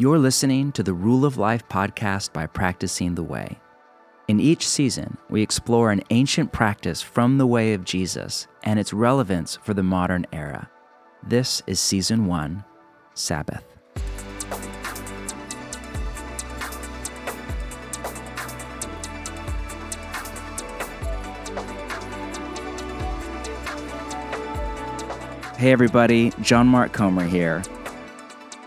You're listening to the Rule of Life podcast by Practicing the Way. In each season, we explore an ancient practice from the way of Jesus and its relevance for the modern era. This is season one Sabbath. Hey, everybody, John Mark Comer here.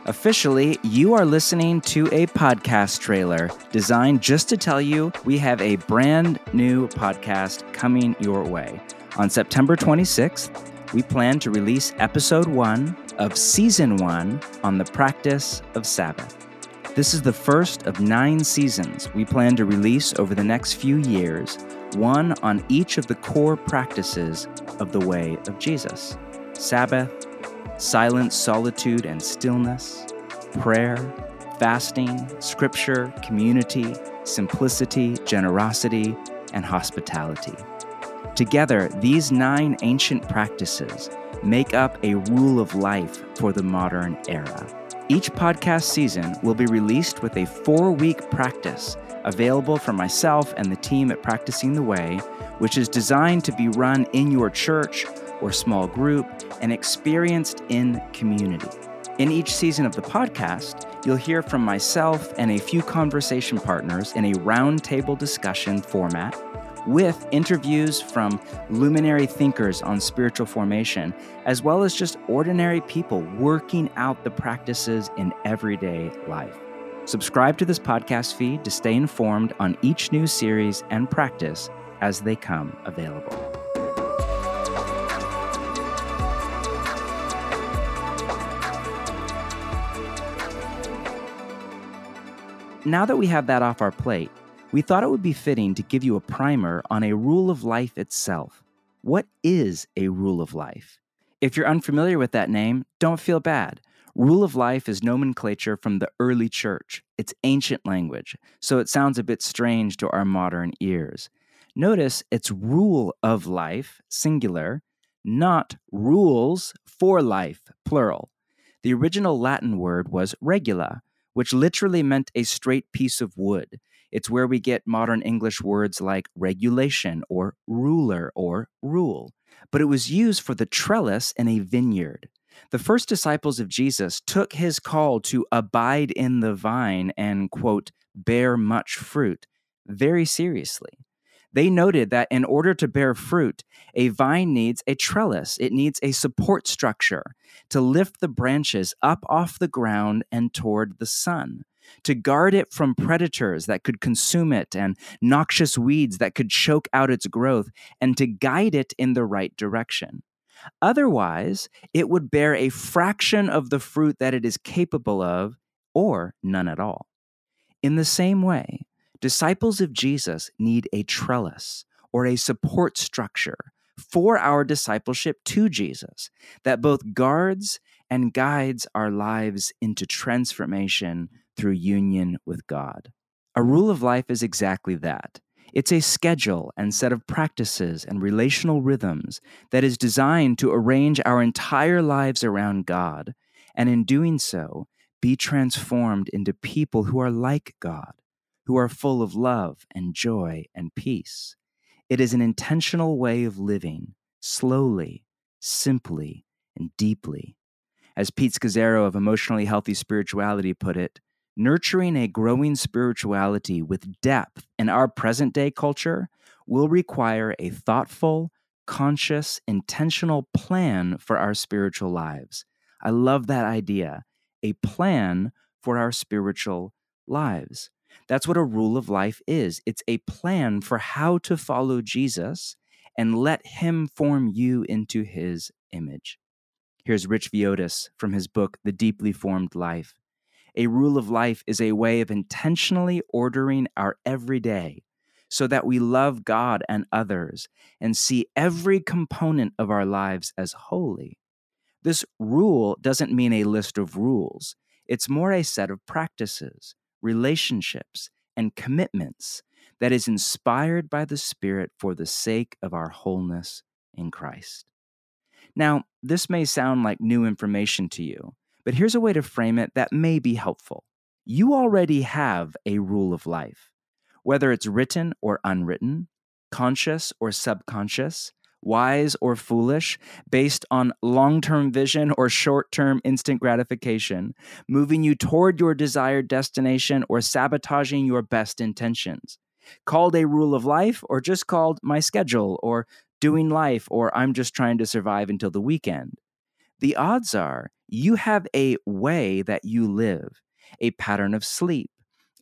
Officially, you are listening to a podcast trailer designed just to tell you we have a brand new podcast coming your way. On September 26th, we plan to release episode one of season one on the practice of Sabbath. This is the first of nine seasons we plan to release over the next few years, one on each of the core practices of the way of Jesus Sabbath, silence, solitude, and stillness, prayer, fasting, scripture, community, simplicity, generosity, and hospitality. Together, these nine ancient practices make up a rule of life for the modern era. Each podcast season will be released with a four week practice available for myself and the team at Practicing the Way, which is designed to be run in your church or small group and experienced in community. In each season of the podcast, you'll hear from myself and a few conversation partners in a roundtable discussion format with interviews from luminary thinkers on spiritual formation, as well as just ordinary people working out the practices in everyday life. Subscribe to this podcast feed to stay informed on each new series and practice as they come available. Now that we have that off our plate, we thought it would be fitting to give you a primer on a rule of life itself. What is a rule of life? If you're unfamiliar with that name, don't feel bad. Rule of life is nomenclature from the early church. It's ancient language, so it sounds a bit strange to our modern ears. Notice it's rule of life, singular, not rules for life, plural. The original Latin word was regula, which literally meant a straight piece of wood. It's where we get modern English words like regulation or ruler or rule. But it was used for the trellis in a vineyard. The first disciples of Jesus took his call to abide in the vine and, quote, bear much fruit very seriously. They noted that in order to bear fruit, a vine needs a trellis, it needs a support structure to lift the branches up off the ground and toward the sun, to guard it from predators that could consume it and noxious weeds that could choke out its growth, and to guide it in the right direction. Otherwise, it would bear a fraction of the fruit that it is capable of, or none at all. In the same way, Disciples of Jesus need a trellis or a support structure for our discipleship to Jesus that both guards and guides our lives into transformation through union with God. A rule of life is exactly that. It's a schedule and set of practices and relational rhythms that is designed to arrange our entire lives around God, and in doing so, be transformed into people who are like God who are full of love and joy and peace. It is an intentional way of living, slowly, simply, and deeply. As Pete Scazzero of Emotionally Healthy Spirituality put it, nurturing a growing spirituality with depth in our present day culture will require a thoughtful, conscious, intentional plan for our spiritual lives. I love that idea a plan for our spiritual lives. That's what a rule of life is it's a plan for how to follow Jesus and let him form you into his image. Here's Rich Villodas from his book, The Deeply Formed Life. A rule of life is a way of intentionally ordering our everyday so that we love God and others and see every component of our lives as holy. This rule doesn't mean a list of rules, it's more a set of practices relationships, and commitments that is inspired by the Spirit for the sake of our wholeness in Christ. Now, this may sound like new information to you, but here's a way to frame it that may be helpful. you already have a rule of life. Whether it's written or unwritten, conscious or subconscious, wise or foolish, based on long term vision or short term instant gratification, moving you toward your desired destination or sabotaging your best intentions. Called a rule of life or just called my schedule or doing life or I'm just trying to survive until the weekend. The odds are you have a way that you live, a pattern of sleep,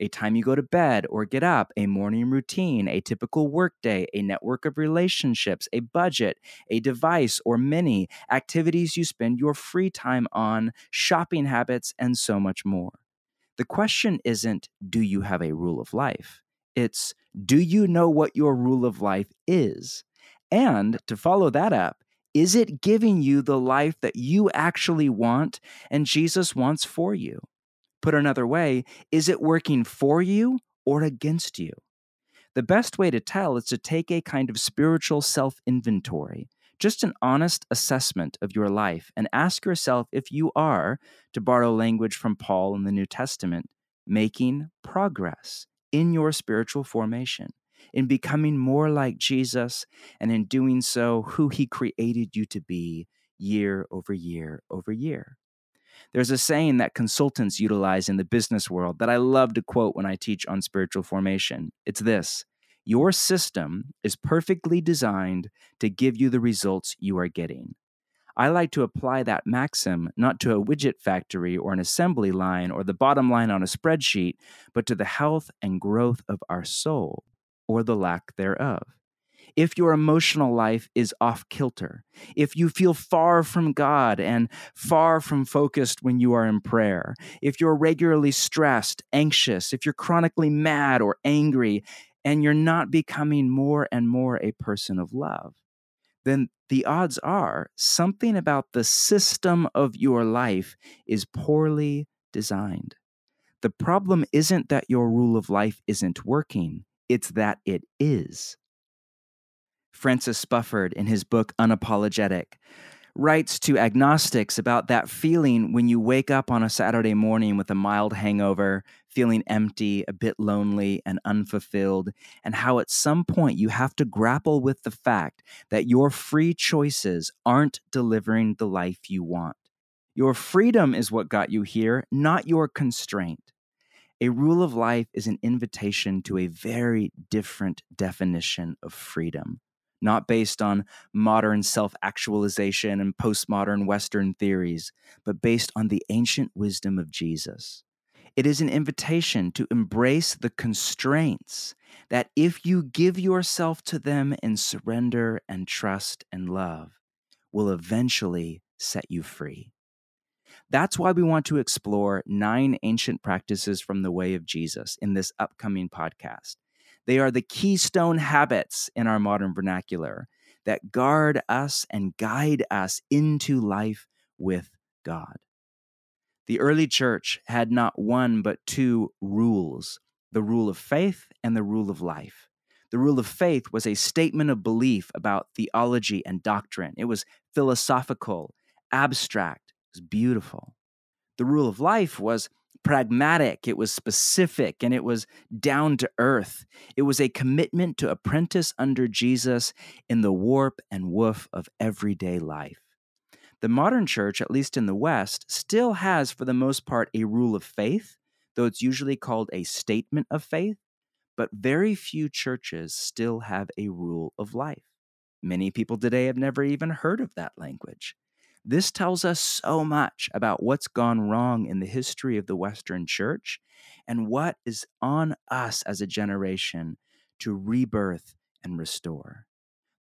a time you go to bed or get up, a morning routine, a typical workday, a network of relationships, a budget, a device or many, activities you spend your free time on, shopping habits, and so much more. The question isn't, do you have a rule of life? It's, do you know what your rule of life is? And to follow that up, is it giving you the life that you actually want and Jesus wants for you? Put another way, is it working for you or against you? The best way to tell is to take a kind of spiritual self inventory, just an honest assessment of your life, and ask yourself if you are, to borrow language from Paul in the New Testament, making progress in your spiritual formation, in becoming more like Jesus, and in doing so, who he created you to be year over year over year. There's a saying that consultants utilize in the business world that I love to quote when I teach on spiritual formation. It's this Your system is perfectly designed to give you the results you are getting. I like to apply that maxim not to a widget factory or an assembly line or the bottom line on a spreadsheet, but to the health and growth of our soul or the lack thereof if your emotional life is off kilter, if you feel far from God and far from focused when you are in prayer, if you're regularly stressed, anxious, if you're chronically mad or angry, and you're not becoming more and more a person of love, then the odds are something about the system of your life is poorly designed. The problem isn't that your rule of life isn't working, it's that it is. Francis Spufford, in his book Unapologetic, writes to agnostics about that feeling when you wake up on a Saturday morning with a mild hangover, feeling empty, a bit lonely, and unfulfilled, and how at some point you have to grapple with the fact that your free choices aren't delivering the life you want. Your freedom is what got you here, not your constraint. A rule of life is an invitation to a very different definition of freedom not based on modern self actualization and postmodern Western theories, but based on the ancient wisdom of Jesus. It is an invitation to embrace the constraints that, if you give yourself to them in surrender and trust and love, will eventually set you free. That's why we want to explore nine ancient practices from the way of Jesus in this upcoming podcast. They are the keystone habits in our modern vernacular that guard us and guide us into life with God. The early church had not one but two rules the rule of faith and the rule of life. The rule of faith was a statement of belief about theology and doctrine. It was philosophical, abstract, it was beautiful. The rule of life was pragmatic, it was specific, and it was down to earth. It was a commitment to apprentice under Jesus in the warp and woof of everyday life. The modern church, at least in the West, still has, for the most part, a rule of faith, though it's usually called a statement of faith. But very few churches still have a rule of life. Many people today have never even heard of that language. This tells us so much about what's gone wrong in the history of the Western church and what is on us as a generation to rebirth and restore.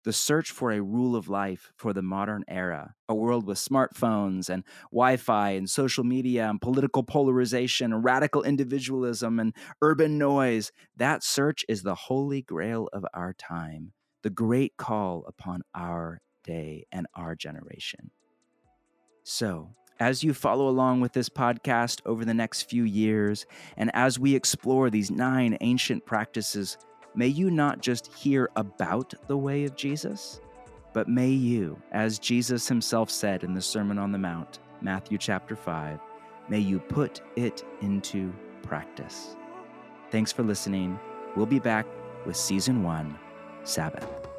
The search for a rule of life for the modern era, a world with smartphones and Wi Fi and social media and political polarization and radical individualism and urban noise, that search is the holy grail of our time, the great call upon our day and our generation. So, as you follow along with this podcast over the next few years, and as we explore these nine ancient practices, may you not just hear about the way of Jesus, but may you, as Jesus himself said in the Sermon on the Mount, Matthew chapter 5, may you put it into practice. Thanks for listening. We'll be back with season one Sabbath.